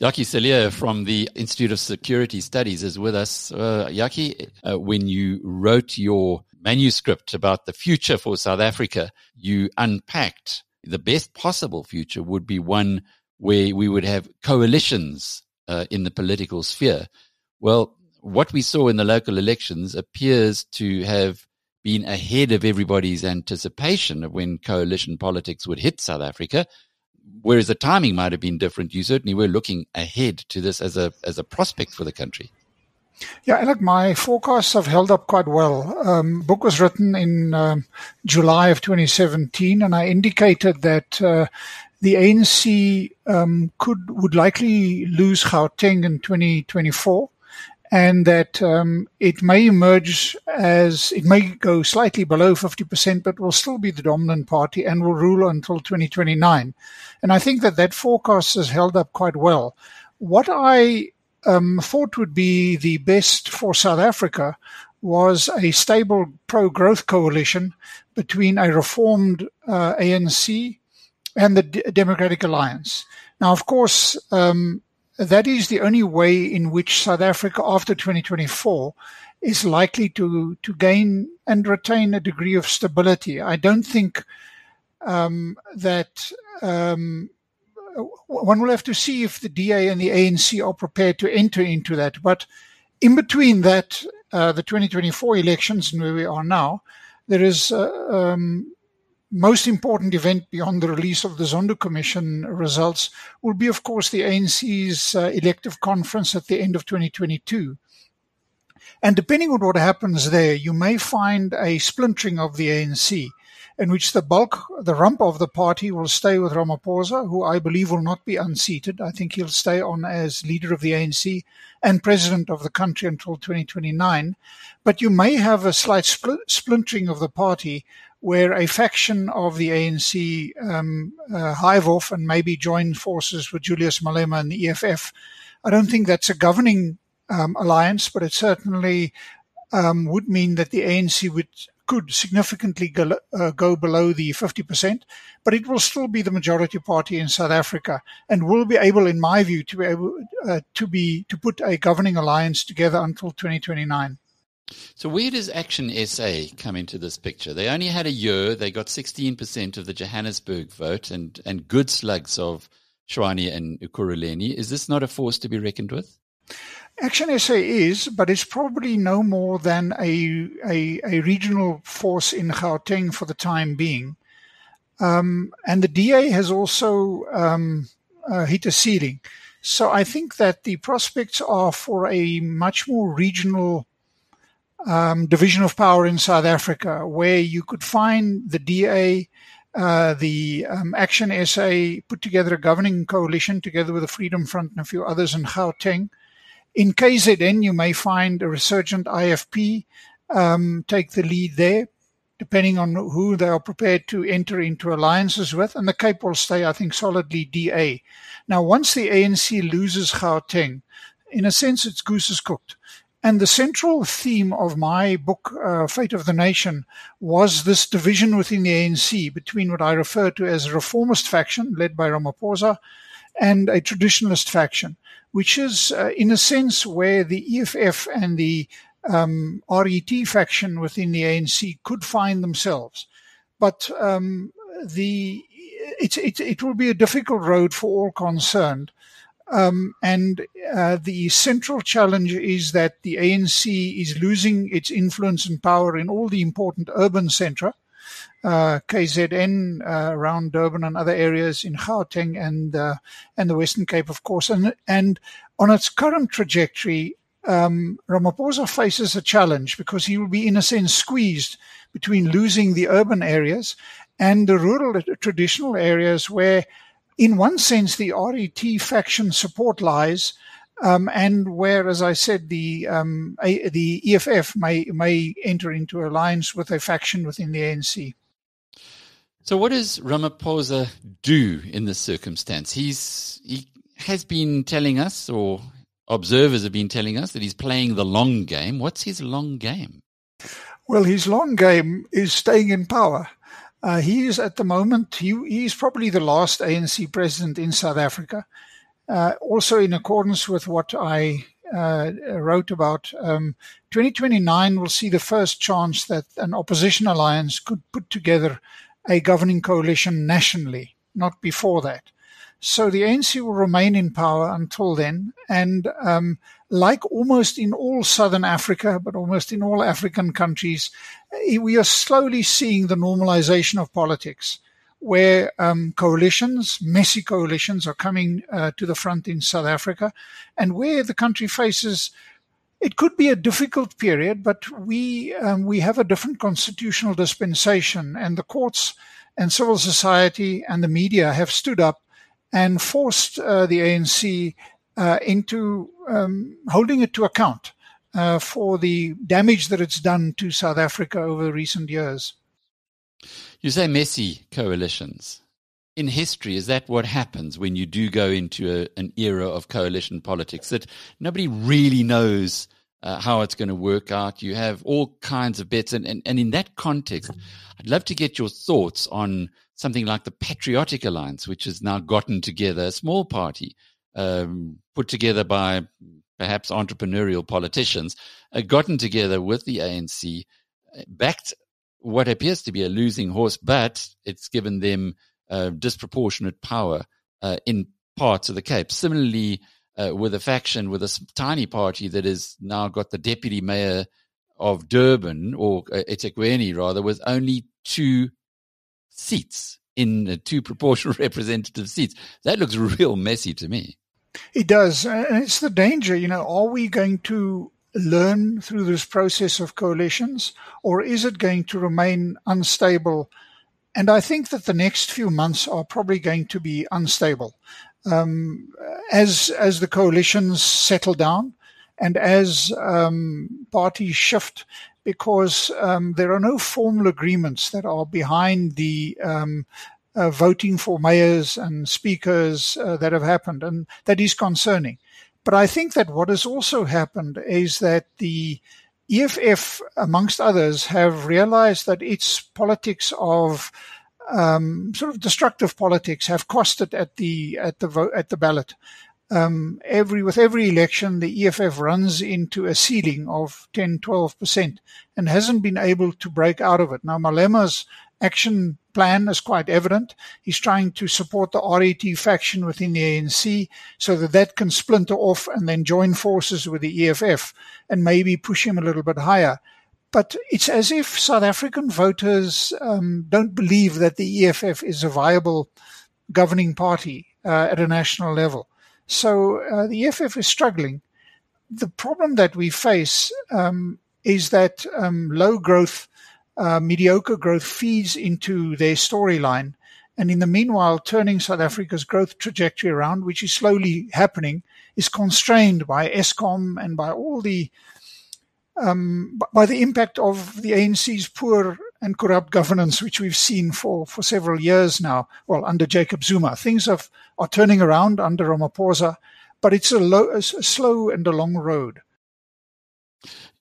Jakkie Cilliers from the Institute of Security Studies is with us. Uh, Jakkie, uh, when you wrote your manuscript about the future for South Africa, you unpacked the best possible future would be one where we would have coalitions uh, in the political sphere. Well, what we saw in the local elections appears to have been ahead of everybody's anticipation of when coalition politics would hit South Africa. Whereas the timing might have been different, you certainly were looking ahead to this as a as a prospect for the country. Yeah, look, my forecasts have held up quite well. Um, book was written in um, July of 2017, and I indicated that uh, the ANC um, could would likely lose Gauteng in 2024 and that um, it may emerge as it may go slightly below 50%, but will still be the dominant party and will rule until 2029. And I think that that forecast has held up quite well. What I um, thought would be the best for South Africa was a stable pro growth coalition between a reformed uh, ANC and the D- Democratic Alliance. Now, of course, um, that is the only way in which South Africa after 2024 is likely to, to gain and retain a degree of stability. I don't think um, that um, one will have to see if the DA and the ANC are prepared to enter into that. But in between that, uh, the 2024 elections and where we are now, there is uh, um, most important event beyond the release of the Zondo Commission results will be, of course, the ANC's uh, elective conference at the end of 2022. And depending on what happens there, you may find a splintering of the ANC in which the bulk, the rump of the party will stay with Ramaphosa, who I believe will not be unseated. I think he'll stay on as leader of the ANC and president of the country until 2029. But you may have a slight spl- splintering of the party where a faction of the ANC um, uh, hive off and maybe join forces with Julius Malema and the EFF. I don't think that's a governing um, alliance, but it certainly um, would mean that the ANC would could significantly go, uh, go, below the 50%, but it will still be the majority party in South Africa and will be able, in my view, to be able uh, to be to put a governing alliance together until 2029. So where does Action SA come into this picture? They only had a year. They got 16% of the Johannesburg vote and, and good slugs of Tshwane and Ekurhuleni. Is this not a force to be reckoned with? Action SA is, but it's probably no more than a, a, a regional force in Gauteng for the time being. Um, and the DA has also um, uh, hit a ceiling. So I think that the prospects are for a much more regional um, division of power in South Africa, where you could find the DA, uh, the um, Action SA put together a governing coalition together with the Freedom Front and a few others in Gauteng. In KZN, you may find a resurgent IFP um, take the lead there, depending on who they are prepared to enter into alliances with. And the Cape will stay, I think, solidly DA. Now, once the ANC loses Gauteng, in a sense, it's goose is cooked. And the central theme of my book, uh, Fate of the Nation, was this division within the ANC between what I refer to as a reformist faction led by Ramaphosa and a traditionalist faction, which is, uh, in a sense, where the EFF and the um, RET faction within the ANC could find themselves. But um, the it, it, it will be a difficult road for all concerned. Um, and uh, the central challenge is that the ANC is losing its influence and power in all the important urban centra, uh, KZN uh, around Durban and other areas in Gauteng and uh, and the Western Cape, of course. And and on its current trajectory, um, Ramaphosa faces a challenge because he will be, in a sense, squeezed between losing the urban areas and the rural traditional areas where in one sense, the RET faction support lies, um, and where, as I said, the um, a, the EFF may may enter into alliance with a faction within the ANC. So, what does Ramaphosa do in this circumstance? He's he has been telling us, or observers have been telling us, that he's playing the long game. What's his long game? Well, his long game is staying in power. Uh, he is at the moment, he, he is probably the last ANC president in South Africa. uh, also in accordance with what I uh, wrote about, um, 2029 will see the first chance that an opposition alliance could put together a governing coalition nationally, not before that. So the ANC will remain in power until then. And um, like almost in all Southern Africa, but almost in all African countries, eh, we are slowly seeing the normalization of politics where um, coalitions, messy coalitions, are coming uh, to the front in South Africa, and where the country faces. It could be a difficult period, but we um, we have a different constitutional dispensation, and the courts and civil society and the media have stood up and forced uh, the ANC uh, into um, holding it to account uh, for the damage that it's done to South Africa over recent years. You say messy coalitions. In history, is that what happens when you do go into a, an era of coalition politics? That nobody really knows uh, how it's going to work out. You have all kinds of bets. And, and, and in that context, I'd love to get your thoughts on something like the Patriotic Alliance, which has now gotten together a small party um, put together by perhaps entrepreneurial politicians, uh, gotten together with the ANC, backed what appears to be a losing horse, but it's given them uh, disproportionate power uh, in parts of the Cape. Similarly, uh, with a faction with a tiny party that has now got the deputy mayor of Durban or uh, eThekwini rather, with only two seats in two proportional representative seats. That looks real messy to me. It does. And it's the danger, you know, are we going to learn through this process of coalitions or is it going to remain unstable? And I think that the next few months are probably going to be unstable. Um, as, as the coalitions settle down and as um, parties shift because um, there are no formal agreements that are behind the um, uh, voting for mayors and speakers uh, that have happened, and that is concerning. But I think that what has also happened is that the EFF, amongst others, have realized that its politics of um, sort of destructive politics have cost it at the at the at the ballot. Um, every with every election, the EFF runs into a ceiling of 10, 12 percent, and hasn't been able to break out of it. Now, Malema's action plan is quite evident. He's trying to support the RET faction within the ANC so that that can splinter off and then join forces with the EFF and maybe push him a little bit higher. But it's as if South African voters um, don't believe that the EFF is a viable governing party uh, at a national level. So uh, the EFF is struggling. The problem that we face um, is that um, low growth, uh, mediocre growth feeds into their storyline. And in the meanwhile, turning South Africa's growth trajectory around, which is slowly happening, is constrained by Eskom and by all the um, by the impact of the ANC's poor and corrupt governance, which we've seen for, for several years now, well, under Jacob Zuma. Things have, are turning around under Ramaphosa, but it's a, a slow and a long road.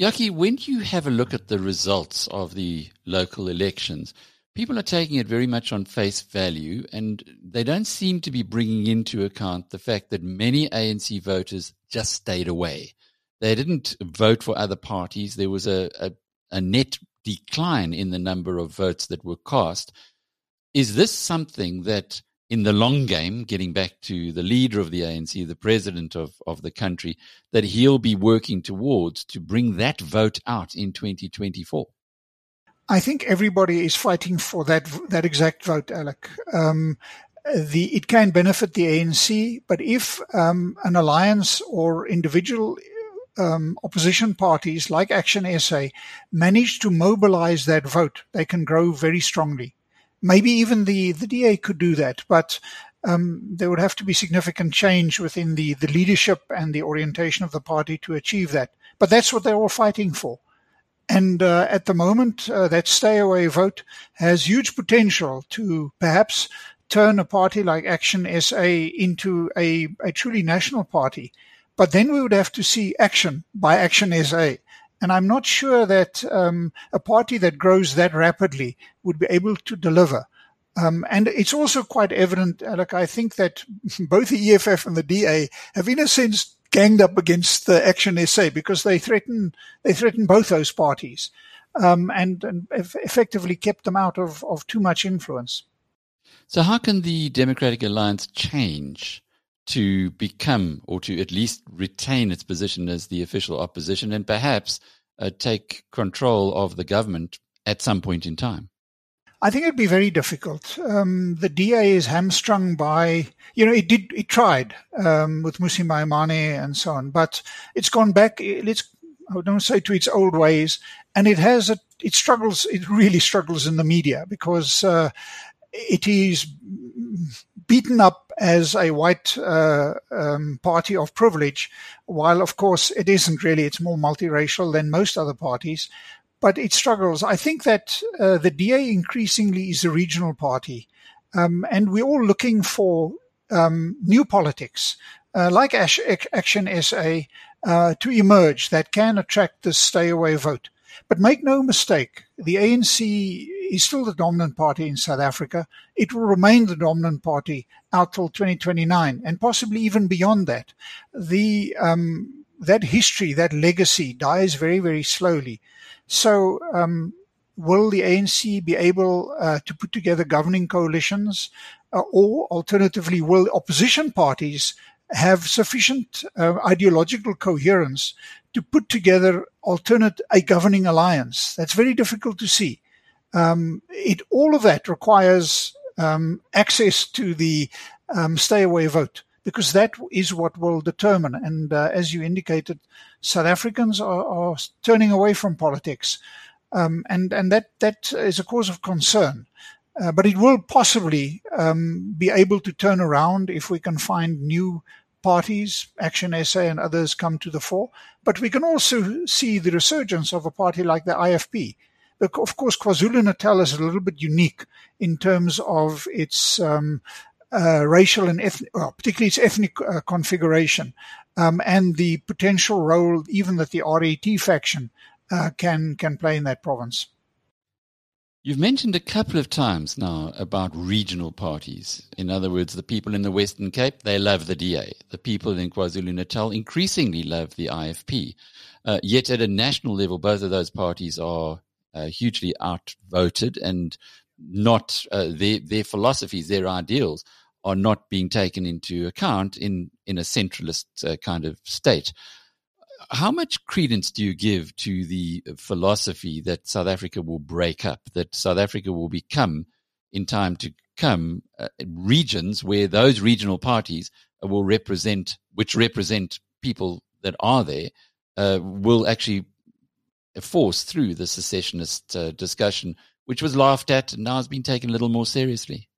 Jakkie, when you have a look at the results of the local elections, people are taking it very much on face value, and they don't seem to be bringing into account the fact that many ANC voters just stayed away. They didn't vote for other parties. There was a, a, a net decline in the number of votes that were cast. Is this something that, in the long game, getting back to the leader of the ANC, the president of, of the country, that he'll be working towards to bring that vote out in 2024? I think everybody is fighting for that that exact vote, Alec. Um, the it can benefit the ANC, but if um, an alliance or individual um, opposition parties like Action SA manage to mobilize that vote, they can grow very strongly. Maybe even the, the DA could do that, but um, there would have to be significant change within the, the leadership and the orientation of the party to achieve that. But that's what they're all fighting for. And uh, at the moment, uh, that stay away vote has huge potential to perhaps turn a party like Action SA into a, a truly national party but then we would have to see action by Action SA. And I'm not sure that um, a party that grows that rapidly would be able to deliver Um, and it's also quite evident, Alec, I think that both the EFF and the DA have in a sense ganged up against the Action SA because they threaten, they threaten both those parties. Um, and, and effectively kept them out of, of too much influence. So, how can the Democratic Alliance change to become, or to at least retain its position as the official opposition, and perhaps uh, take control of the government at some point in time? I think it'd be very difficult. Um, the DA is hamstrung by, you know, it did, it tried um, with Mmusi Maimane and so on, but it's gone back. Let's, I don't say to its old ways, and it has a, it struggles. It really struggles in the media because uh, it is beaten up as a white uh, um, party of privilege, while of course it isn't really. It's more multiracial than most other parties but it struggles. I think that uh, the DA increasingly is a regional party, um, and we're all looking for um, new politics uh, like Action SA uh, to emerge that can attract the stay away vote. But make no mistake, the ANC is still the dominant party in South Africa. It will remain the dominant party out till 2029 and possibly even beyond that. The um, that history, that legacy dies very, very slowly. So, um, will the ANC be able uh, to put together governing coalitions, uh, or alternatively, will opposition parties have sufficient uh, ideological coherence to put together alternate a governing alliance? That's very difficult to see. Um, it all of that requires um, access to the um, stay away vote because that is what will determine. And uh, as you indicated, South Africans are, are turning away from politics, um, and and that that is a cause of concern. Uh, but it will possibly um, be able to turn around if we can find new parties, Action SA and others come to the fore. But we can also see the resurgence of a party like the IFP. Of course, KwaZulu Natal is a little bit unique in terms of its um, uh, racial and ethnic, well, particularly its ethnic uh, configuration, um, and the potential role even that the RET faction uh, can can play in that province. You've mentioned a couple of times now about regional parties. In other words, the people in the Western Cape, they love the DA. The people in KwaZulu Natal increasingly love the IFP. Uh, yet at a national level, both of those parties are uh, hugely outvoted and not uh, their, their philosophies, their ideals are not being taken into account in, in a centralist uh, kind of state. How much credence do you give to the philosophy that South Africa will break up, that South Africa will become, in time to come, uh, regions where those regional parties will represent, which represent people that are there, uh, will actually force through the secessionist uh, discussion, which was laughed at and now has been taken a little more seriously?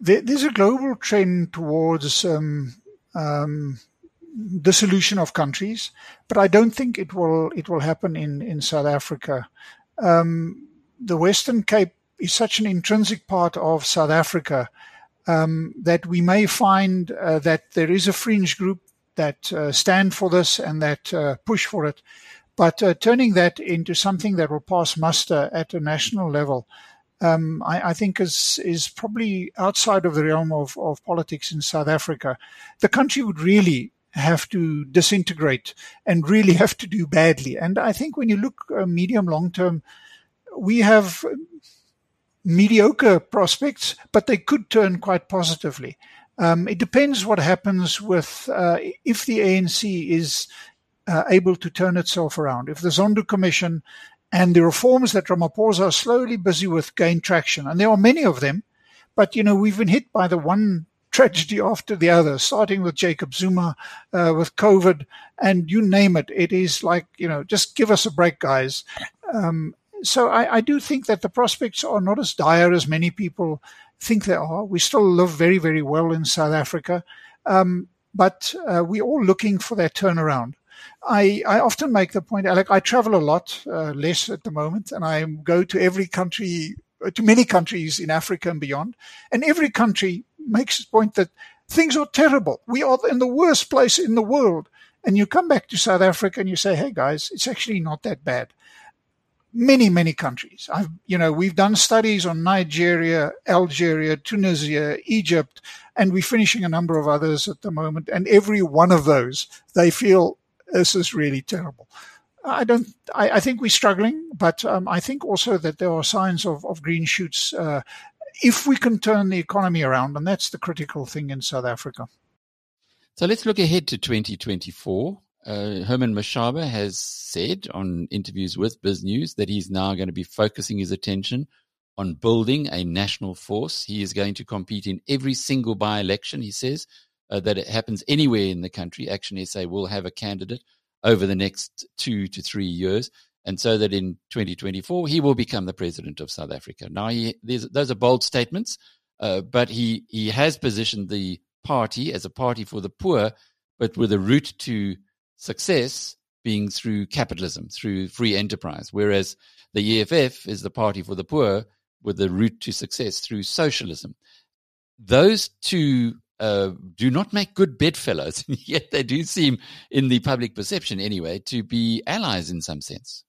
there's a global trend towards um, um, dissolution of countries, but I don't think it will it will happen in in South Africa. Um, the Western Cape is such an intrinsic part of South Africa um, that we may find uh, that there is a fringe group that uh, stand for this and that uh, push for it. But uh, turning that into something that will pass muster at a national level, um, I, I, think is is probably outside of the realm of, of politics in South Africa. The country would really have to disintegrate and really have to do badly. And I think when you look uh, medium long term, we have mediocre prospects, but they could turn quite positively. Um, it depends what happens with uh, if the ANC is uh, able to turn itself around. If the Zondo Commission and the reforms that Ramaphosa are slowly busy with gain traction. And there are many of them, but you know, we've been hit by the one tragedy after the other, starting with Jacob Zuma, uh, with COVID, and you name it. It is like, you know, just give us a break, guys. Um, so I, I, do think that the prospects are not as dire as many people think they are. We still live very, very well in South Africa. Um, but uh, we're all looking for that turnaround. I, I often make the point, Alec, I travel a lot, uh, less at the moment, and I go to every country, uh, to many countries in Africa and beyond. And every country makes the point that things are terrible. We are in the worst place in the world. And you come back to South Africa and you say, hey guys, it's actually not that bad. many, many countries. I've, you know, we've done studies on Nigeria, Algeria, Tunisia, Egypt, and we're finishing a number of others at the moment. And every one of those, they feel this is really terrible. I don't. I, I think we're struggling, but um, I think also that there are signs of, of green shoots uh, if we can turn the economy around, and that's the critical thing in South Africa. So let's look ahead to 2024. Uh, Herman Mashaba has said on interviews with BizNews that he's now going to be focusing his attention on building a national force. He is going to compete in every single by election, he says, uh, that it happens anywhere in the country. Action SA will have a candidate over the next two to three years. And so that in 2024, he will become the president of South Africa. Now, he, those are bold statements, uh, but he, he has positioned the party as a party for the poor, but with a route to success being through capitalism, through free enterprise, whereas the EFF is the party for the poor with the route to success through socialism. Those two uh, do not make good bedfellows, yet they do seem, in the public perception anyway, to be allies in some sense.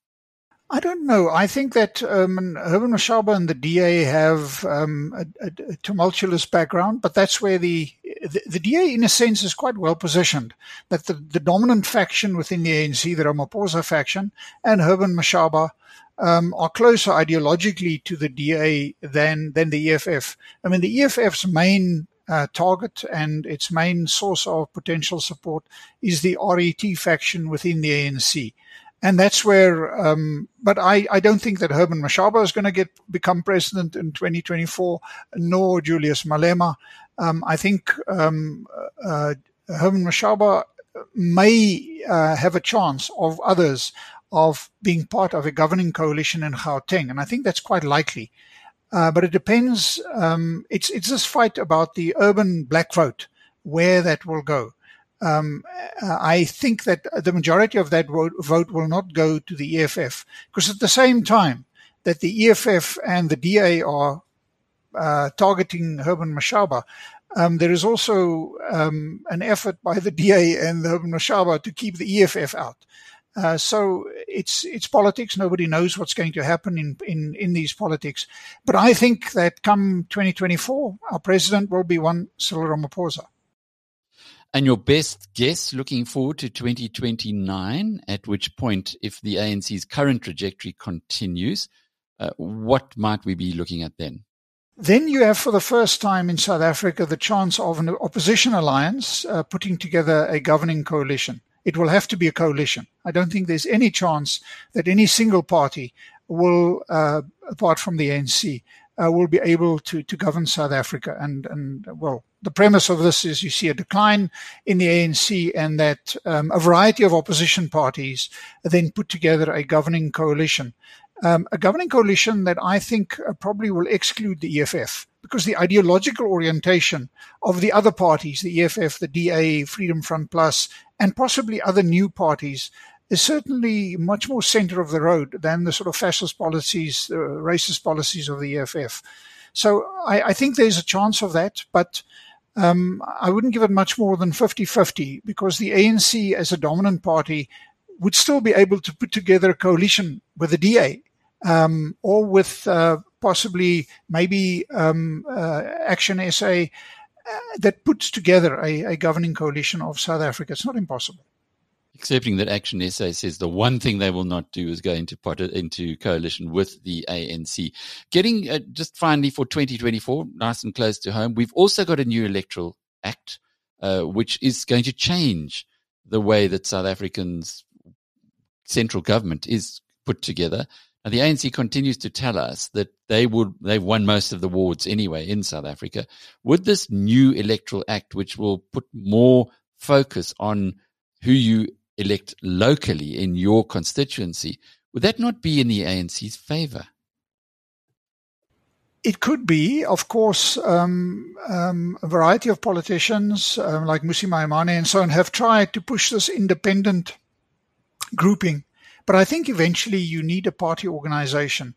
I don't know. I think that um, Herman Mashaba and the DA have um, a, a, tumultuous background, but that's where the, the, the DA, in a sense, is quite well positioned. That the, the dominant faction within the ANC, the Ramaphosa faction, and Herman Mashaba um, are closer ideologically to the DA than than the EFF. I mean, the EFF's main uh, target and its main source of potential support is the RET faction within the ANC and that's where. Um, but I, I don't think that Herman Mashaba is going to get become president in 2024, nor Julius Malema. Um, I think um, uh, Herman Mashaba may uh, have a chance of others of being part of a governing coalition in Gauteng, and I think that's quite likely. Uh, but it depends. Um, it's it's this fight about the urban black vote, where that will go um, I think that the majority of that vote, vote, will not go to the EFF because at the same time that the EFF and the DA are uh, targeting Herman Mashaba, um, there is also um, an effort by the DA and the Herman Mashaba to keep the EFF out. Uh, so it's it's politics. Nobody knows what's going to happen in, in, in these politics. But I think that come 2024, our president will be one Cyril Ramaphosa. And your best guess looking forward to 2029, at which point, if the ANC's current trajectory continues, uh, what might we be looking at then? Then you have, for the first time in South Africa, the chance of an opposition alliance uh, putting together a governing coalition. It will have to be a coalition. I don't think there's any chance that any single party will, uh, apart from the ANC, uh, will be able to, to govern South Africa. And, and well, the premise of this is you see a decline in the ANC and that um, a variety of opposition parties then put together a governing coalition. Um, a governing coalition that I think uh, probably will exclude the EFF because the ideological orientation of the other parties, the EFF, the DA, Freedom Front Plus, and possibly other new parties, is certainly much more center of the road than the sort of fascist policies, uh, racist policies of the EFF. So I, I, think there's a chance of that, but um, I wouldn't give it much more than 50 50 because the ANC, as a dominant party, would still be able to put together a coalition with the DA um, or with uh, possibly maybe um, uh, Action SA uh, that puts together a, a governing coalition of South Africa. It's not impossible. Accepting that Action SA says the one thing they will not do is go into into coalition with the ANC. Getting uh, just finally for 2024, nice and close to home, we've also got a new electoral act, uh, which is going to change the way that South Africans' central government is put together. The ANC continues to tell us that they would they've won most of the wards anyway in South Africa. Would this new electoral act, which will put more focus on who you elect locally in your constituency, would that not be in the ANC's favour? It could be, of course. Um, um, a variety of politicians, um, like Mmusi Maimane and so on, have tried to push this independent grouping. But I think eventually you need a party organization.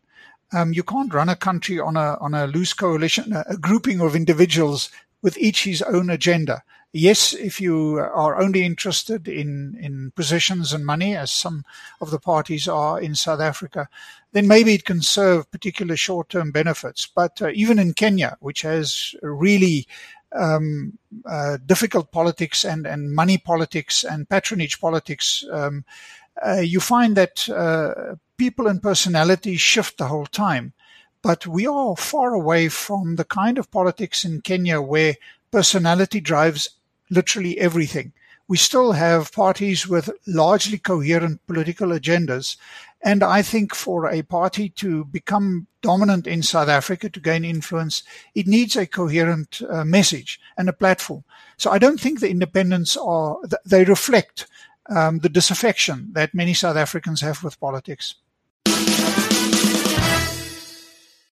Um, you can't run a country on a on a loose coalition, a, a grouping of individuals with each his own agenda. Yes, if you are only interested in, in positions and money, as some of the parties are in South Africa, then maybe it can serve particular short term benefits. But uh, even in Kenya, which has really um, uh, difficult politics and, and money politics and patronage politics, um, uh, you find that uh, people and personalities shift the whole time. But we are far away from the kind of politics in Kenya where personality drives literally everything. We still have parties with largely coherent political agendas. And I think for a party to become dominant in South Africa, to gain influence, it needs a coherent uh, message and a platform. So I don't think the independents are, they reflect um, the disaffection that many South Africans have with politics.